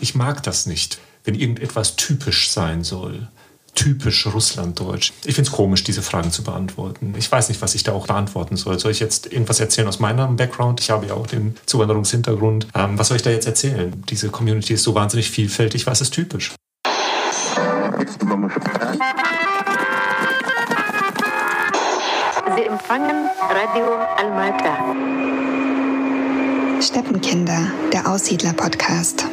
Ich mag das nicht, wenn irgendetwas typisch sein soll typisch russlanddeutsch? Ich finde es komisch, diese Fragen zu beantworten. Ich weiß nicht, was ich da auch beantworten soll. Soll ich jetzt irgendwas erzählen aus meinem Background? Ich habe ja auch den Zuwanderungshintergrund. Ähm, was soll ich da jetzt erzählen? Diese Community ist so wahnsinnig vielfältig. Was ist typisch? Sie empfangen Radio Almata. Steppenkinder, der Aussiedler-Podcast.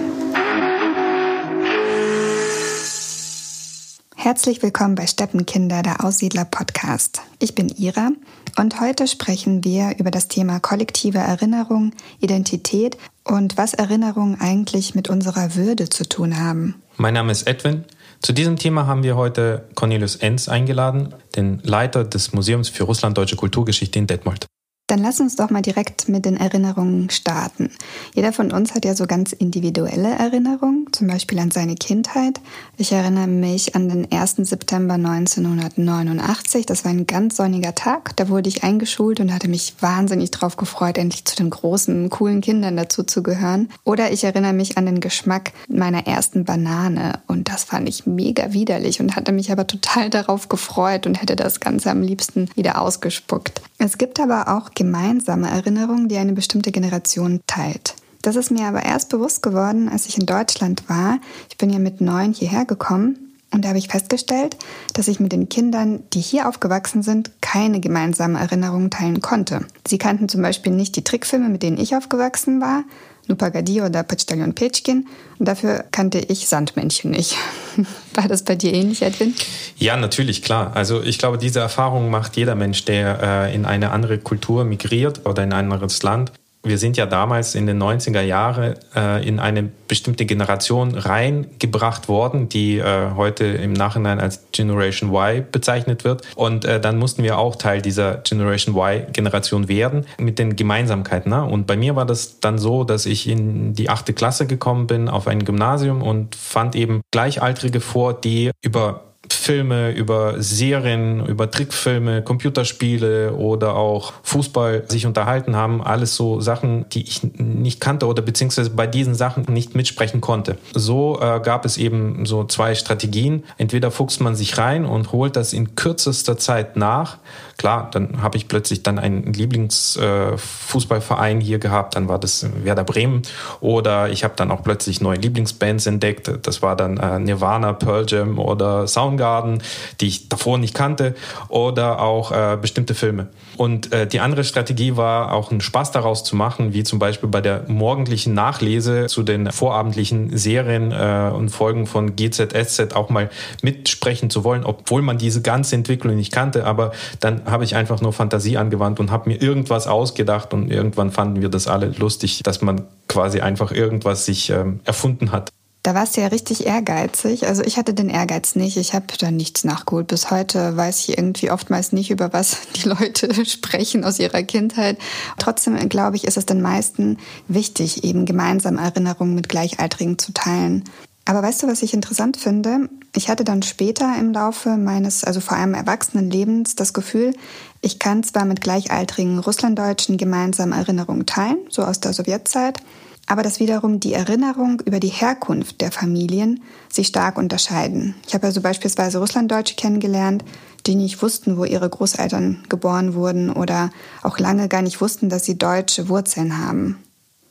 Herzlich willkommen bei Steppenkinder, der Aussiedler-Podcast. Ich bin Ira und heute sprechen wir über das Thema kollektive Erinnerung, Identität und was Erinnerungen eigentlich mit unserer Würde zu tun haben. Mein Name ist Edwin. Zu diesem Thema haben wir heute Cornelius Enz eingeladen, den Leiter des Museums für Russlanddeutsche Kulturgeschichte in Detmold. Dann lass uns doch mal direkt mit den Erinnerungen starten. Jeder von uns hat ja so ganz individuelle Erinnerungen, zum Beispiel an seine Kindheit. Ich erinnere mich an den 1. September 1989. Das war ein ganz sonniger Tag. Da wurde ich eingeschult und hatte mich wahnsinnig drauf gefreut, endlich zu den großen, coolen Kindern dazu zu gehören. Oder ich erinnere mich an den Geschmack meiner ersten Banane und das fand ich mega widerlich und hatte mich aber total darauf gefreut und hätte das Ganze am liebsten wieder ausgespuckt. Es gibt aber auch gemeinsame Erinnerungen, die eine bestimmte Generation teilt. Das ist mir aber erst bewusst geworden, als ich in Deutschland war. Ich bin ja mit neun hierher gekommen und da habe ich festgestellt, dass ich mit den Kindern, die hier aufgewachsen sind, keine gemeinsame Erinnerungen teilen konnte. Sie kannten zum Beispiel nicht die Trickfilme, mit denen ich aufgewachsen war, Nupagadi oder Почтальон Petschkin. Und dafür kannte ich Sandmännchen nicht. War das bei dir ähnlich, Edwin? Ja, natürlich, klar. Also ich glaube, diese Erfahrung macht jeder Mensch, der äh, in eine andere Kultur migriert oder in ein anderes Land wir sind ja damals in den 90er Jahren äh, in eine bestimmte Generation reingebracht worden, die äh, heute im Nachhinein als Generation Y bezeichnet wird. Und äh, dann mussten wir auch Teil dieser Generation Y-Generation werden mit den Gemeinsamkeiten. Ne? Und bei mir war das dann so, dass ich in die achte Klasse gekommen bin auf ein Gymnasium und fand eben Gleichaltrige vor, die über Filme, über Serien, über Trickfilme, Computerspiele oder auch Fußball sich unterhalten haben. Alles so Sachen, die ich nicht kannte oder beziehungsweise bei diesen Sachen nicht mitsprechen konnte. So äh, gab es eben so zwei Strategien. Entweder fuchst man sich rein und holt das in kürzester Zeit nach. Klar, dann habe ich plötzlich dann einen Lieblingsfußballverein äh, hier gehabt. Dann war das Werder Bremen. Oder ich habe dann auch plötzlich neue Lieblingsbands entdeckt. Das war dann äh, Nirvana, Pearl Jam oder Sound Soundgarden, die ich davor nicht kannte, oder auch äh, bestimmte Filme. Und äh, die andere Strategie war auch einen Spaß daraus zu machen, wie zum Beispiel bei der morgendlichen Nachlese zu den vorabendlichen Serien äh, und Folgen von GZSZ auch mal mitsprechen zu wollen, obwohl man diese ganze Entwicklung nicht kannte. Aber dann habe ich einfach nur Fantasie angewandt und habe mir irgendwas ausgedacht und irgendwann fanden wir das alle lustig, dass man quasi einfach irgendwas sich ähm, erfunden hat. Da warst du ja richtig ehrgeizig. Also ich hatte den Ehrgeiz nicht. Ich habe da nichts nachgeholt. Bis heute weiß ich irgendwie oftmals nicht, über was die Leute sprechen aus ihrer Kindheit. Trotzdem glaube ich, ist es den meisten wichtig, eben gemeinsam Erinnerungen mit Gleichaltrigen zu teilen. Aber weißt du, was ich interessant finde? Ich hatte dann später im Laufe meines, also vor allem Erwachsenenlebens, das Gefühl, ich kann zwar mit gleichaltrigen Russlanddeutschen gemeinsam Erinnerungen teilen, so aus der Sowjetzeit, aber dass wiederum die Erinnerung über die Herkunft der Familien sich stark unterscheiden. Ich habe also beispielsweise Russlanddeutsche kennengelernt, die nicht wussten, wo ihre Großeltern geboren wurden oder auch lange gar nicht wussten, dass sie deutsche Wurzeln haben.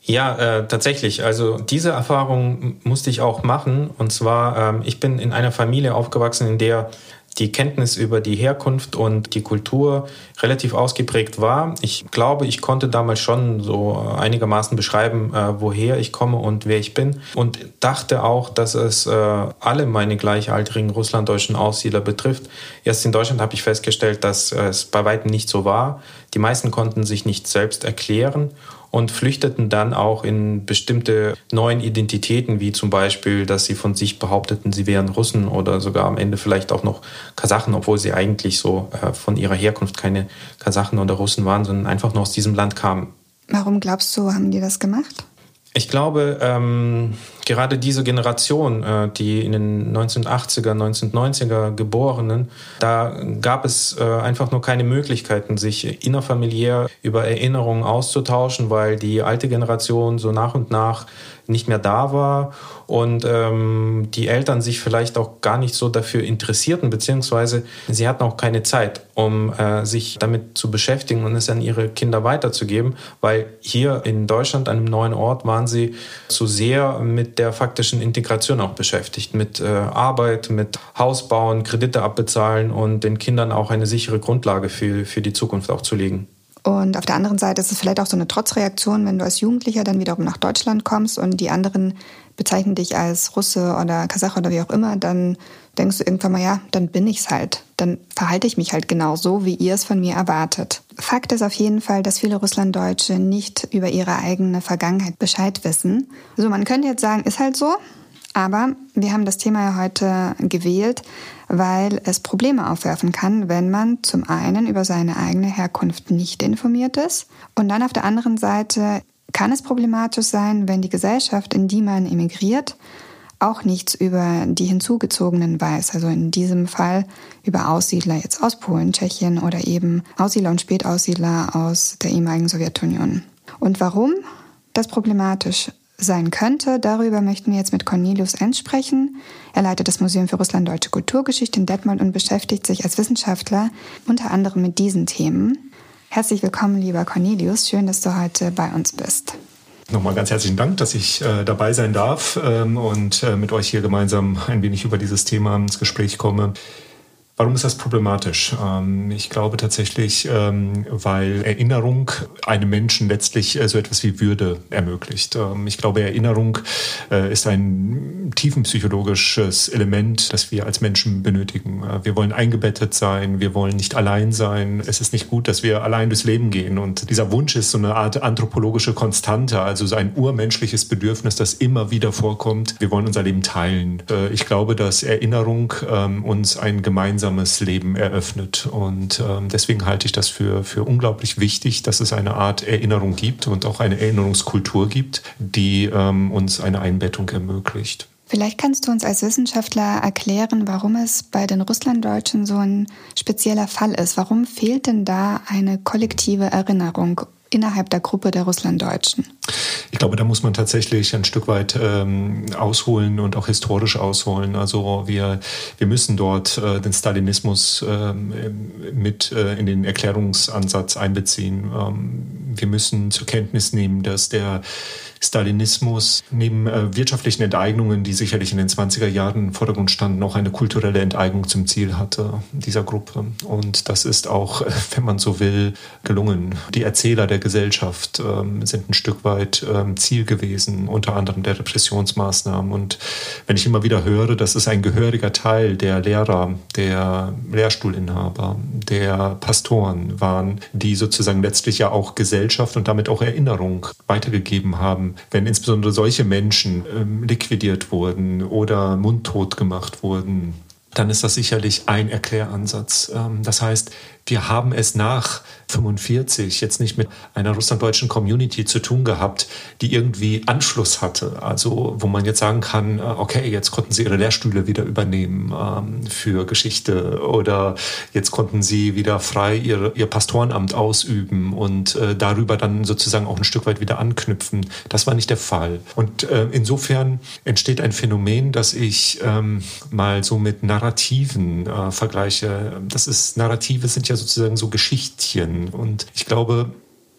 Ja, äh, tatsächlich. Also diese Erfahrung musste ich auch machen. Und zwar, ähm, ich bin in einer Familie aufgewachsen, in der die Kenntnis über die Herkunft und die Kultur relativ ausgeprägt war. Ich glaube, ich konnte damals schon so einigermaßen beschreiben, äh, woher ich komme und wer ich bin und dachte auch, dass es äh, alle meine gleichaltrigen russlanddeutschen Aussiedler betrifft. Erst in Deutschland habe ich festgestellt, dass es bei weitem nicht so war. Die meisten konnten sich nicht selbst erklären und flüchteten dann auch in bestimmte neuen Identitäten, wie zum Beispiel, dass sie von sich behaupteten, sie wären Russen oder sogar am Ende vielleicht auch noch Kasachen, obwohl sie eigentlich so äh, von ihrer Herkunft keine Kasachen oder Russen waren, sondern einfach nur aus diesem Land kamen. Warum glaubst du, haben die das gemacht? Ich glaube, ähm, gerade diese Generation, äh, die in den 1980er, 1990er Geborenen, da gab es äh, einfach nur keine Möglichkeiten, sich innerfamiliär über Erinnerungen auszutauschen, weil die alte Generation so nach und nach nicht mehr da war und ähm, die Eltern sich vielleicht auch gar nicht so dafür interessierten, beziehungsweise sie hatten auch keine Zeit, um äh, sich damit zu beschäftigen und es an ihre Kinder weiterzugeben, weil hier in Deutschland, an einem neuen Ort, waren sie zu sehr mit der faktischen Integration auch beschäftigt, mit äh, Arbeit, mit Haus bauen, Kredite abbezahlen und den Kindern auch eine sichere Grundlage für, für die Zukunft auch zu legen. Und auf der anderen Seite ist es vielleicht auch so eine Trotzreaktion, wenn du als Jugendlicher dann wiederum nach Deutschland kommst und die anderen bezeichnen dich als Russe oder Kasach oder wie auch immer, dann denkst du irgendwann mal, ja, dann bin ich's halt. Dann verhalte ich mich halt genau so, wie ihr es von mir erwartet. Fakt ist auf jeden Fall, dass viele Russlanddeutsche nicht über ihre eigene Vergangenheit Bescheid wissen. So, man könnte jetzt sagen, ist halt so. Aber wir haben das Thema ja heute gewählt, weil es Probleme aufwerfen kann, wenn man zum einen über seine eigene Herkunft nicht informiert ist und dann auf der anderen Seite kann es problematisch sein, wenn die Gesellschaft, in die man emigriert, auch nichts über die Hinzugezogenen weiß. Also in diesem Fall über Aussiedler jetzt aus Polen, Tschechien oder eben Aussiedler und Spätaussiedler aus der ehemaligen Sowjetunion. Und warum das problematisch sein könnte. Darüber möchten wir jetzt mit Cornelius Enz sprechen. Er leitet das Museum für Russlanddeutsche Kulturgeschichte in Detmold und beschäftigt sich als Wissenschaftler unter anderem mit diesen Themen. Herzlich willkommen, lieber Cornelius. Schön, dass du heute bei uns bist. Nochmal ganz herzlichen Dank, dass ich äh, dabei sein darf ähm, und äh, mit euch hier gemeinsam ein wenig über dieses Thema ins Gespräch komme. Warum ist das problematisch? Ähm, ich glaube tatsächlich, ähm, weil Erinnerung einem Menschen letztlich äh, so etwas wie Würde ermöglicht. Ähm, ich glaube, Erinnerung äh, ist ein tiefenpsychologisches Element, das wir als Menschen benötigen. Äh, wir wollen eingebettet sein, wir wollen nicht allein sein. Es ist nicht gut, dass wir allein durchs Leben gehen. Und dieser Wunsch ist so eine Art anthropologische Konstante, also so ein urmenschliches Bedürfnis, das immer wieder vorkommt. Wir wollen unser Leben teilen. Ich glaube, dass Erinnerung uns ein gemeinsames gemeinsames Leben eröffnet. Und ähm, deswegen halte ich das für, für unglaublich wichtig, dass es eine Art Erinnerung gibt und auch eine Erinnerungskultur gibt, die ähm, uns eine Einbettung ermöglicht. Vielleicht kannst du uns als Wissenschaftler erklären, warum es bei den Russlanddeutschen so ein spezieller Fall ist. Warum fehlt denn da eine kollektive Erinnerung innerhalb der Gruppe der Russlanddeutschen? Ich glaube, da muss man tatsächlich ein Stück weit ähm, ausholen und auch historisch ausholen. Also wir, wir müssen dort äh, den Stalinismus ähm, mit äh, in den Erklärungsansatz einbeziehen. Ähm, wir müssen zur Kenntnis nehmen, dass der Stalinismus neben äh, wirtschaftlichen Enteignungen, die sicherlich in den 20er Jahren im Vordergrund standen, noch eine kulturelle Enteignung zum Ziel hatte, dieser Gruppe. Und das ist auch, wenn man so will, gelungen. Die Erzähler der Gesellschaft ähm, sind ein Stück weit ähm, Ziel gewesen, unter anderem der Repressionsmaßnahmen. Und wenn ich immer wieder höre, dass es ein gehöriger Teil der Lehrer, der Lehrstuhlinhaber, der Pastoren waren, die sozusagen letztlich ja auch Gesellschaft und damit auch Erinnerung weitergegeben haben, wenn insbesondere solche Menschen ähm, liquidiert wurden oder mundtot gemacht wurden, dann ist das sicherlich ein Erkläransatz. Ähm, das heißt, wir haben es nach 45 jetzt nicht mit einer russlanddeutschen Community zu tun gehabt, die irgendwie Anschluss hatte. Also wo man jetzt sagen kann, äh, okay, jetzt konnten sie ihre Lehrstühle wieder übernehmen ähm, für Geschichte oder jetzt konnten sie wieder frei ihr, ihr Pastorenamt ausüben und äh, darüber dann sozusagen auch ein Stück weit wieder anknüpfen. Das war nicht der Fall. Und äh, insofern entsteht ein Phänomen, das ich ähm, mal so mit Narrativen äh, vergleiche. Das ist, Narrative sind ja sozusagen so Geschichtchen. Und ich glaube,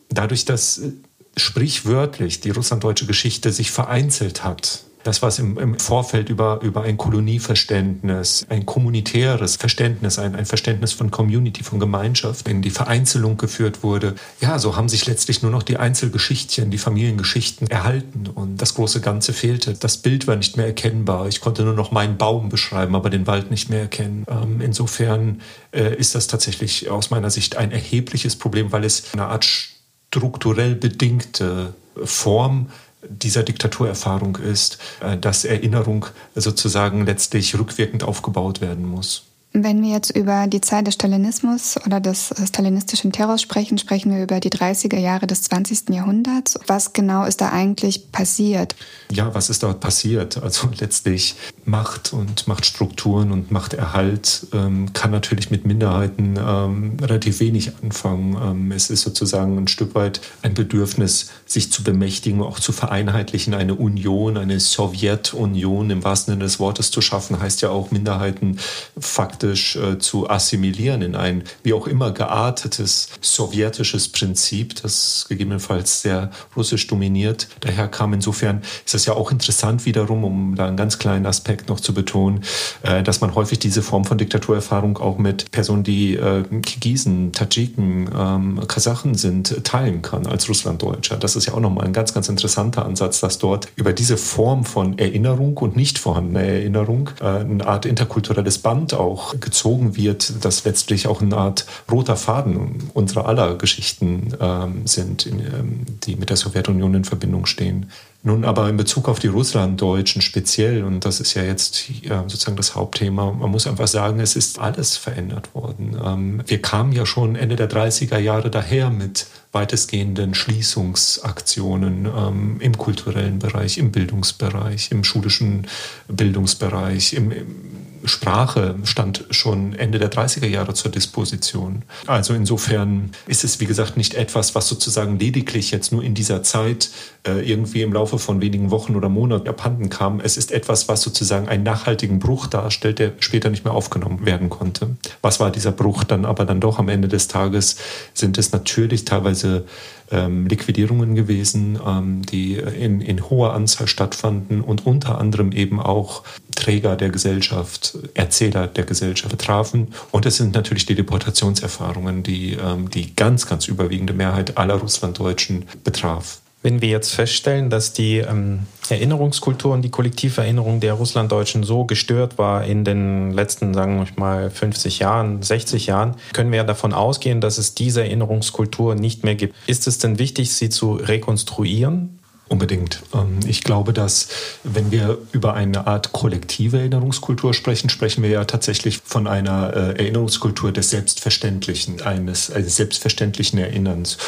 dadurch, dass äh, sprichwörtlich die russlanddeutsche Geschichte sich vereinzelt hat, das, was im, im, Vorfeld über, über ein Kolonieverständnis, ein kommunitäres Verständnis, ein, ein Verständnis von Community, von Gemeinschaft in die Vereinzelung geführt wurde, ja, so haben sich letztlich nur noch die Einzelgeschichtchen, die Familiengeschichten erhalten und das große Ganze fehlte. Das Bild war nicht mehr erkennbar. Ich konnte nur noch meinen Baum beschreiben, aber den Wald nicht mehr erkennen. Ähm, insofern äh, ist das tatsächlich aus meiner Sicht ein erhebliches Problem, weil es eine Art strukturell bedingte Form dieser Diktaturerfahrung ist, äh, dass Erinnerung sozusagen letztlich rückwirkend aufgebaut werden muss. Wenn wir jetzt über die Zeit des Stalinismus oder des stalinistischen Terrors sprechen, sprechen wir über die 30er Jahre des 20. Jahrhunderts. Was genau ist da eigentlich passiert? Ja, was ist dort passiert? Also letztlich Macht und Machtstrukturen und Machterhalt ähm, kann natürlich mit Minderheiten ähm, relativ wenig anfangen. Ähm, es ist sozusagen ein Stück weit ein Bedürfnis, sich zu bemächtigen, auch zu vereinheitlichen, eine Union, eine Sowjetunion im wahrsten Sinne des Wortes zu schaffen, heißt ja auch Minderheiten faktisch äh, zu assimilieren in ein wie auch immer geartetes sowjetisches Prinzip, das gegebenenfalls sehr russisch dominiert daher kam. Insofern ist es ja auch interessant wiederum, um da einen ganz kleinen Aspekt noch zu betonen, äh, dass man häufig diese Form von Diktaturerfahrung auch mit Personen, die äh, Kirgisen, Tadschiken, ähm, Kasachen sind, teilen kann als Russlanddeutscher. Das ist ja auch nochmal ein ganz, ganz interessanter Ansatz, dass dort über diese Form von Erinnerung und nicht vorhandener Erinnerung äh, eine Art interkulturelles Band auch gezogen wird, das letztlich auch eine Art roter Faden unserer aller Geschichten ähm, sind, in, ähm, die mit der Sowjetunion in Verbindung stehen. Nun aber in Bezug auf die Russlanddeutschen speziell, und das ist ja jetzt sozusagen das Hauptthema, man muss einfach sagen, es ist alles verändert worden. Ähm, wir kamen ja schon Ende der 30er Jahre daher mit weitestgehenden Schließungsaktionen ähm, im kulturellen Bereich, im Bildungsbereich, im schulischen Bildungsbereich, im Sprache stand schon Ende der 30er Jahre zur Disposition. Also insofern ist es, wie gesagt, nicht etwas, was sozusagen lediglich jetzt nur in dieser Zeit äh, irgendwie im Laufe von wenigen Wochen oder Monaten abhanden kam. Es ist etwas, was sozusagen einen nachhaltigen Bruch darstellt, der später nicht mehr aufgenommen werden konnte. Was war dieser Bruch dann aber dann doch am Ende des Tages? Sind es natürlich teilweise ähm, Liquidierungen gewesen, ähm, die in, in hoher Anzahl stattfanden und unter anderem eben auch Träger der Gesellschaft, Erzähler der Gesellschaft betrafen. Und es sind natürlich die Deportationserfahrungen, die ähm, die ganz, ganz überwiegende Mehrheit aller Russlanddeutschen betraf. Wenn wir jetzt feststellen, dass die ähm, Erinnerungskultur und die Kollektiverinnerung der Russlanddeutschen so gestört war in den letzten, sagen wir mal, 50 Jahren, 60 Jahren, können wir davon ausgehen, dass es diese Erinnerungskultur nicht mehr gibt. Ist es denn wichtig, sie zu rekonstruieren? Unbedingt. Ähm, ich glaube, dass wenn wir über eine Art kollektive Erinnerungskultur sprechen, sprechen wir ja tatsächlich von einer äh, Erinnerungskultur des Selbstverständlichen, eines, selbstverständlichen Erinnerns.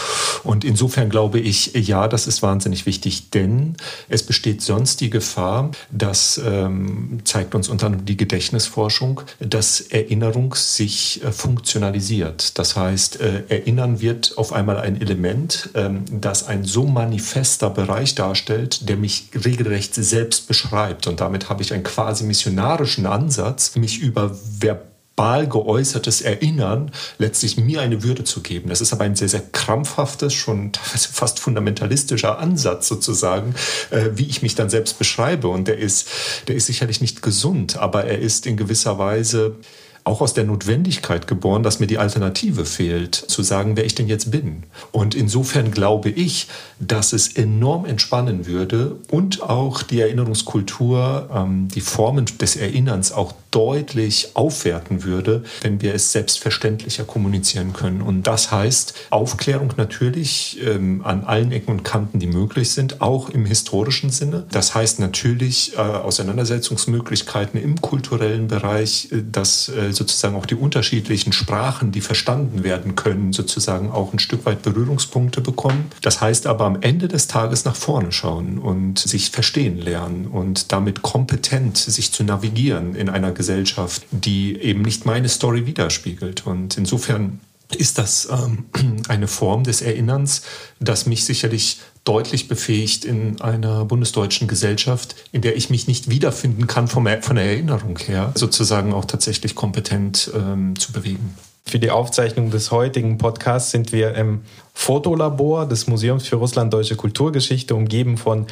Und insofern glaube ich, ja, das ist wahnsinnig wichtig, denn es besteht sonst die Gefahr, das ähm, zeigt uns unter anderem die Gedächtnisforschung, dass Erinnerung sich äh, funktionalisiert. Das heißt, äh, Erinnern wird auf einmal ein Element, ähm, das ein so manifester Bereich Bereich darstellt, der mich regelrecht selbst beschreibt. Und damit habe ich einen quasi missionarischen Ansatz, mich über verbal geäußertes Erinnern letztlich mir eine Würde zu geben. Das ist aber ein sehr, sehr krampfhaftes, schon fast fundamentalistischer Ansatz sozusagen, äh, wie ich mich dann selbst beschreibe. Und der ist, der ist sicherlich nicht gesund, aber er ist in gewisser Weise auch aus der Notwendigkeit geboren, dass mir die Alternative fehlt, zu sagen, wer ich denn jetzt bin. Und insofern glaube ich, dass es enorm entspannen würde und auch die Erinnerungskultur, ähm, die Formen des Erinnerns auch deutlich aufwerten würde, wenn wir es selbstverständlicher kommunizieren können. Und das heißt Aufklärung natürlich ähm, an allen Ecken und Kanten, die möglich sind, auch im historischen Sinne. Das heißt natürlich äh, Auseinandersetzungsmöglichkeiten im kulturellen Bereich, äh, dass äh, sozusagen auch die unterschiedlichen Sprachen, die verstanden werden können, sozusagen auch ein Stück weit Berührungspunkte bekommen. Das heißt aber am Ende des Tages nach vorne schauen und sich verstehen lernen und damit kompetent sich zu navigieren in einer Gesellschaft, die eben nicht meine Story widerspiegelt. Und insofern ist das ähm, eine Form des Erinnerns, das mich sicherlich deutlich befähigt in einer bundesdeutschen Gesellschaft, in der ich mich nicht wiederfinden kann vom, von der Erinnerung her, sozusagen auch tatsächlich kompetent ähm, zu bewegen. Für die Aufzeichnung des heutigen Podcasts sind wir im Fotolabor des Museums für Russland-Deutsche Kulturgeschichte, umgeben von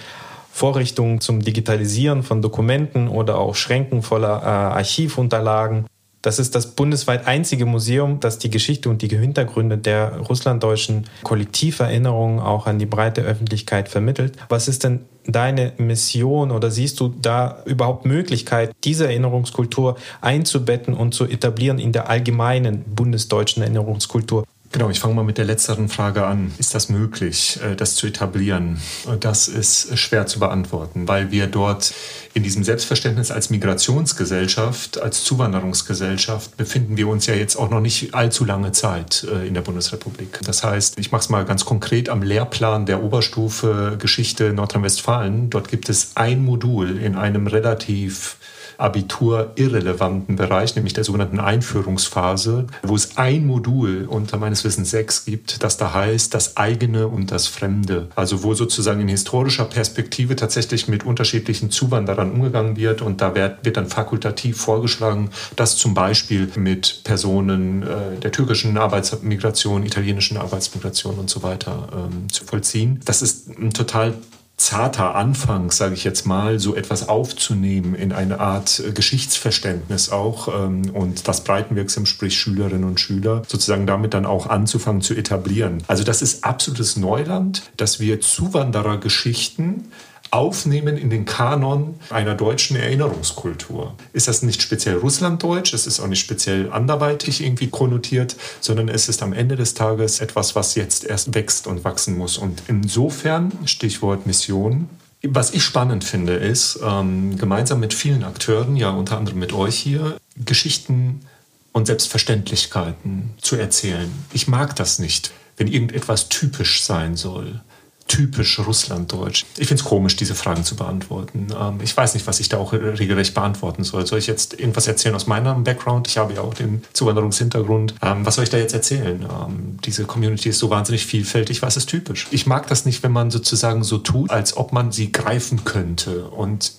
Vorrichtungen zum Digitalisieren von Dokumenten oder auch Schränken voller äh, Archivunterlagen. Das ist das bundesweit einzige Museum, das die Geschichte und die Hintergründe der russlanddeutschen Kollektiverinnerungen auch an die breite Öffentlichkeit vermittelt. Was ist denn deine Mission oder siehst du da überhaupt Möglichkeit, diese Erinnerungskultur einzubetten und zu etablieren in der allgemeinen bundesdeutschen Erinnerungskultur? Genau, ich fange mal mit der letzteren Frage an. Ist das möglich, äh, das zu etablieren? Das ist schwer zu beantworten, weil wir dort in diesem Selbstverständnis als Migrationsgesellschaft, als Zuwanderungsgesellschaft befinden wir uns ja jetzt auch noch nicht allzu lange Zeit äh, in der Bundesrepublik. Das heißt, ich mache es mal ganz konkret am Lehrplan der Oberstufe Geschichte Nordrhein-Westfalen. Dort gibt es ein Modul in einem relativ Abitur-irrelevanten Bereich, nämlich der sogenannten Einführungsphase, wo es ein Modul unter meines Wissens sechs gibt, das da heißt das eigene und das Fremde. Also wo sozusagen in historischer Perspektive tatsächlich mit unterschiedlichen Zuwanderern umgegangen wird und da wird, wird dann fakultativ vorgeschlagen, dass zum Beispiel mit Personen äh, der türkischen Arbeitsmigration, italienischen Arbeitsmigration und so weiter ähm, zu vollziehen. Das ist ein total zarter Anfang, sage ich jetzt mal, so etwas aufzunehmen in eine Art äh, Geschichtsverständnis auch ähm, und das breitenwirksam, sprich Schülerinnen und Schüler, sozusagen damit dann auch anzufangen zu etablieren. Also das ist absolutes Neuland, dass wir Zuwanderergeschichten aufnehmen in den Kanon einer deutschen Erinnerungskultur. Ist das nicht speziell russlanddeutsch, es ist auch nicht speziell anderweitig irgendwie konnotiert, sondern es ist am Ende des Tages etwas, was jetzt erst wächst und wachsen muss. Und insofern, Stichwort Mission, was ich spannend finde, ist, ähm, gemeinsam mit vielen Akteuren, ja unter anderem mit euch hier, Geschichten und Selbstverständlichkeiten zu erzählen. Ich mag das nicht, wenn irgendetwas typisch sein soll typisch Russlanddeutsch? Ich finde es komisch, diese Fragen zu beantworten. Ähm, ich weiß nicht, was ich da auch regelrecht beantworten soll. Soll ich jetzt irgendwas erzählen aus meinem Background? Ich habe ja auch den Zuwanderungshintergrund. Ähm, was soll ich da jetzt erzählen? Ähm, diese Community ist so wahnsinnig vielfältig. Was ist typisch? Ich mag das nicht, wenn man sozusagen so tut, als ob man sie greifen könnte und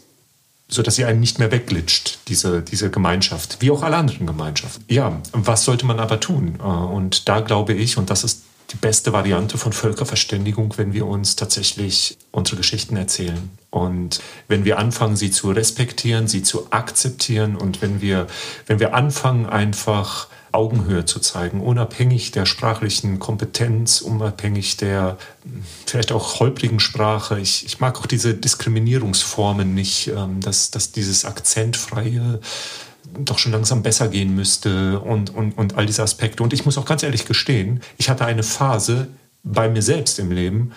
so dass sie einen nicht mehr wegglitscht, diese, diese Gemeinschaft, wie auch alle anderen Gemeinschaften. Ja, was sollte man aber tun? Äh, und da glaube ich, und das ist die beste Variante von Völkerverständigung, wenn wir uns tatsächlich unsere Geschichten erzählen. Und wenn wir anfangen, sie zu respektieren, sie zu akzeptieren und wenn wir, wenn wir anfangen, einfach Augenhöhe zu zeigen, unabhängig der sprachlichen Kompetenz, unabhängig der vielleicht auch holprigen Sprache. Ich, ich mag auch diese Diskriminierungsformen nicht, ähm, dass, dass dieses akzentfreie doch schon langsam besser gehen müsste und, und, und all diese Aspekte. Und ich muss auch ganz ehrlich gestehen, ich hatte eine Phase bei mir selbst im Leben,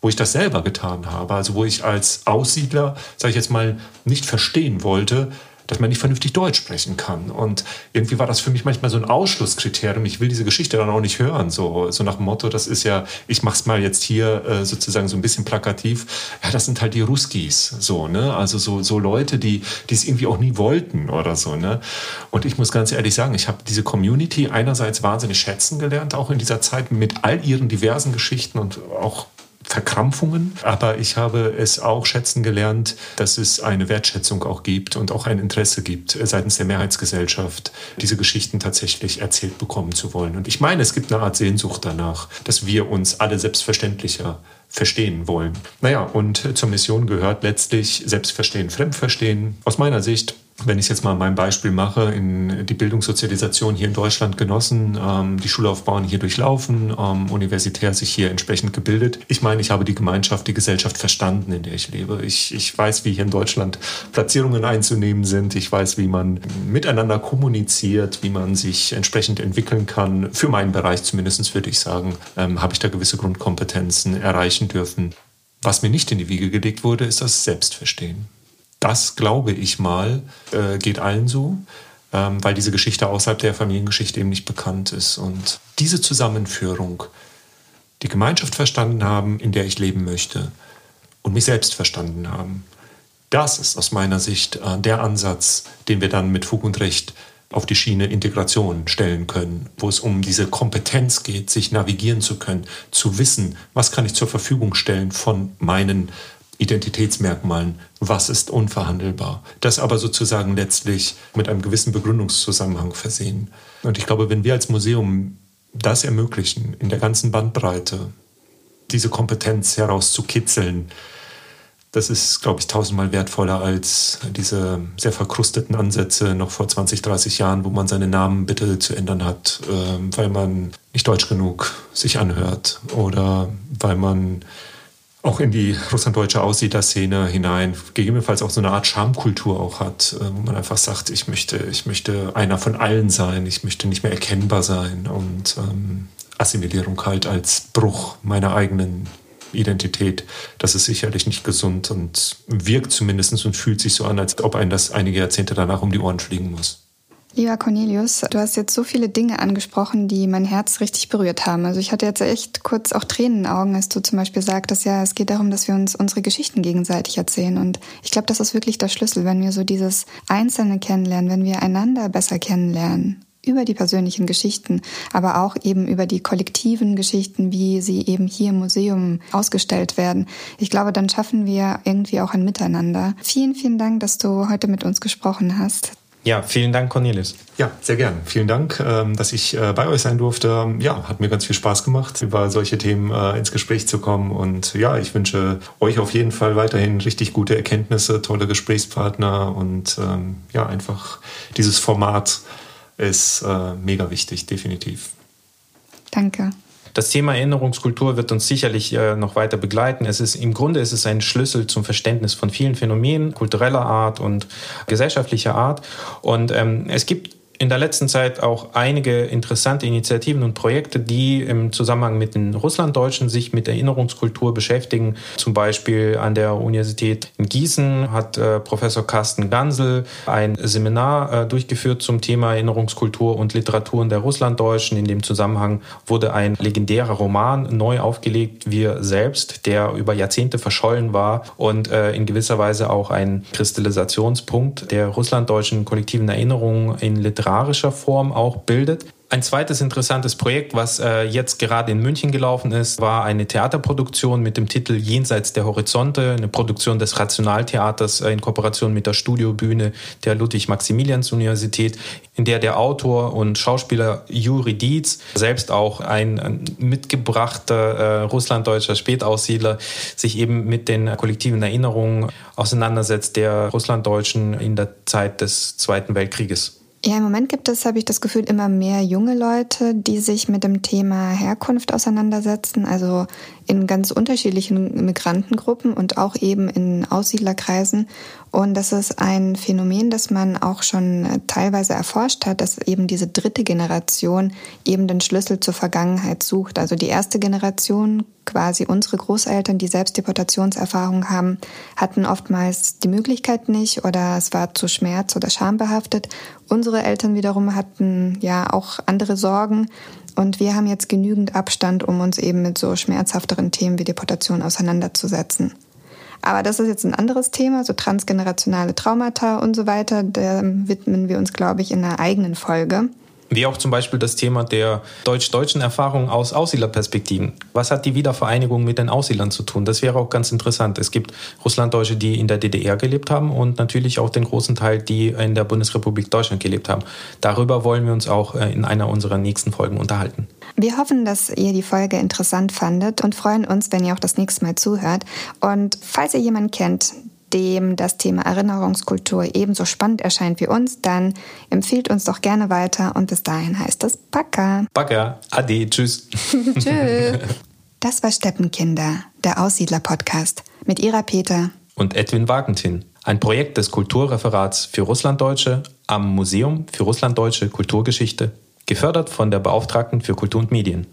wo ich das selber getan habe. Also wo ich als Aussiedler, sage ich jetzt mal, nicht verstehen wollte, dass man nicht vernünftig Deutsch sprechen kann. Und irgendwie war das für mich manchmal so ein Ausschlusskriterium. Ich will diese Geschichte dann auch nicht hören. So, so nach dem Motto, das ist ja, ich mach's mal jetzt hier äh, sozusagen so ein bisschen plakativ. Ja, das sind halt die Ruskis. So, ne? Also so, so Leute, die, es irgendwie auch nie wollten oder so, ne? Und ich muss ganz ehrlich sagen, ich habe diese Community einerseits wahnsinnig schätzen gelernt, auch in dieser Zeit mit all ihren diversen Geschichten und auch Verkrampfungen, aber ich habe es auch schätzen gelernt, dass es eine Wertschätzung auch gibt und auch ein Interesse gibt seitens der Mehrheitsgesellschaft, diese Geschichten tatsächlich erzählt bekommen zu wollen. Und ich meine, es gibt eine Art Sehnsucht danach, dass wir uns alle selbstverständlicher verstehen wollen. Naja, und zur Mission gehört letztlich Selbstverstehen, Fremdverstehen. Aus meiner Sicht wenn ich jetzt mal mein Beispiel mache, in die Bildungssozialisation hier in Deutschland genossen, ähm, die Schullaufbahn hier durchlaufen, ähm, universitär sich hier entsprechend gebildet. Ich meine, ich habe die Gemeinschaft, die Gesellschaft verstanden, in der ich lebe. Ich, ich weiß, wie hier in Deutschland Platzierungen einzunehmen sind. Ich weiß, wie man miteinander kommuniziert, wie man sich entsprechend entwickeln kann. Für meinen Bereich zumindest würde ich sagen, ähm, habe ich da gewisse Grundkompetenzen erreichen dürfen. Was mir nicht in die Wiege gelegt wurde, ist das Selbstverstehen. Das, glaube ich mal, äh, geht allen so, ähm, weil diese Geschichte außerhalb der Familiengeschichte eben nicht bekannt ist. Und diese Zusammenführung, die Gemeinschaft verstanden haben, in der ich leben möchte, und mich selbst verstanden haben, das ist aus meiner Sicht äh, der Ansatz, den wir dann mit Fug und Recht auf die Schiene Integration stellen können, wo es um diese Kompetenz geht, sich navigieren zu können, zu wissen, was kann ich zur Verfügung stellen von meinen Identitätsmerkmalen, was ist unverhandelbar. Das aber sozusagen letztlich mit einem gewissen Begründungszusammenhang versehen. Und ich glaube, wenn wir als Museum das ermöglichen, in der ganzen Bandbreite diese Kompetenz herauszukitzeln, das ist, glaube ich, tausendmal wertvoller als diese sehr verkrusteten Ansätze noch vor 20, 30 Jahren, wo man seine Namen bitte zu ändern hat, äh, weil man nicht deutsch genug sich anhört oder weil man auch in die russlanddeutsche Aussiedlerszene hinein, gegebenenfalls auch so eine Art Schamkultur auch hat, äh, wo man einfach sagt, ich möchte, ich möchte einer von allen sein, ich möchte nicht mehr erkennbar sein und ähm, Assimilierung halt als Bruch meiner eigenen Identität. Das ist sicherlich nicht gesund und wirkt zumindest und fühlt sich so an, als ob ein das einige Jahrzehnte danach um die Ohren fliegen muss. Lieber Cornelius, du hast jetzt so viele Dinge angesprochen, die mein Herz richtig berührt haben. Also ich hatte jetzt echt kurz auch Tränen in den Augen, als du zum Beispiel sagtest, ja, es geht darum, dass wir uns unsere Geschichten gegenseitig erzählen. Und ich glaube, das ist wirklich der Schlüssel, wenn wir so dieses Einzelne kennenlernen, wenn wir einander besser kennenlernen über die persönlichen Geschichten, aber auch eben über die kollektiven Geschichten, wie sie eben hier im Museum ausgestellt werden. Ich glaube, dann schaffen wir irgendwie auch ein Miteinander. Vielen, vielen Dank, dass du heute mit uns gesprochen hast. Ja, vielen Dank, Cornelis. Ja, sehr gern. Vielen Dank, ähm, dass ich äh, bei euch sein durfte. Ja, hat mir ganz viel Spaß gemacht, über solche Themen äh, ins Gespräch zu kommen. Und ja, ich wünsche euch auf jeden Fall weiterhin richtig gute Erkenntnisse, tolle Gesprächspartner und ähm, ja, einfach dieses Format ist äh, mega wichtig, definitiv. Danke. Das Thema Erinnerungskultur wird uns sicherlich äh, noch weiter begleiten. Es ist im Grunde ist es ein Schlüssel zum Verständnis von vielen Phänomenen kultureller Art und gesellschaftlicher Art. Und ähm, es gibt in der letzten Zeit auch einige interessante Initiativen und Projekte, die im Zusammenhang mit den Russlanddeutschen sich mit Erinnerungskultur beschäftigen. Zum Beispiel an der Universität in Gießen hat äh, Professor Carsten Gansel ein Seminar äh, durchgeführt zum Thema Erinnerungskultur und Literaturen der Russlanddeutschen. In dem Zusammenhang wurde ein legendärer Roman neu aufgelegt, Wir selbst, der über Jahrzehnte verschollen war und äh, in gewisser Weise auch ein Kristallisationspunkt der russlanddeutschen kollektiven Erinnerungen in Literatur literarischer Form auch bildet. Ein zweites interessantes Projekt, was äh, jetzt gerade in München gelaufen ist, war eine Theaterproduktion mit dem Titel Jenseits der Horizonte, eine Produktion des Rationaltheaters äh, in Kooperation mit der Studiobühne der Ludwig-Maximilians-Universität, in der der Autor und Schauspieler Juri Dietz, selbst auch ein, ein mitgebrachter äh, russlanddeutscher Spätaussiedler, sich eben mit den kollektiven Erinnerungen auseinandersetzt der Russlanddeutschen in der Zeit des Zweiten Weltkrieges. Ja, im Moment gibt es, habe ich das Gefühl, immer mehr junge Leute, die sich mit dem Thema Herkunft auseinandersetzen, also in ganz unterschiedlichen Migrantengruppen und auch eben in Aussiedlerkreisen. Und das ist ein Phänomen, das man auch schon teilweise erforscht hat, dass eben diese dritte Generation eben den Schlüssel zur Vergangenheit sucht. Also die erste Generation, quasi unsere Großeltern, die selbst Deportationserfahrung haben, hatten oftmals die Möglichkeit nicht oder es war zu schmerz- oder schambehaftet. Unsere Eltern wiederum hatten ja auch andere Sorgen und wir haben jetzt genügend Abstand, um uns eben mit so schmerzhafteren Themen wie Deportation auseinanderzusetzen. Aber das ist jetzt ein anderes Thema, so transgenerationale Traumata und so weiter. Da widmen wir uns, glaube ich, in einer eigenen Folge. Wie auch zum Beispiel das Thema der deutsch-deutschen Erfahrungen aus Aussiedlerperspektiven. Was hat die Wiedervereinigung mit den Aussiedlern zu tun? Das wäre auch ganz interessant. Es gibt Russlanddeutsche, die in der DDR gelebt haben und natürlich auch den großen Teil, die in der Bundesrepublik Deutschland gelebt haben. Darüber wollen wir uns auch äh, in einer unserer nächsten Folgen unterhalten. Wir hoffen, dass ihr die Folge interessant fandet und freuen uns, wenn ihr auch das nächste Mal zuhört. Und falls ihr jemanden kennt, dem das Thema Erinnerungskultur ebenso spannend erscheint wie uns, dann empfiehlt uns doch gerne weiter und bis dahin heißt es Paka. Paka, ade, tschüss. Tschüss. Das war Steppenkinder, der Aussiedler-Podcast mit Ira Peter und Edwin Wagentin, ein Projekt des Kulturreferats für Russlanddeutsche am Museum für Russlanddeutsche Kulturgeschichte, gefördert von der Beauftragten für Kultur und Medien.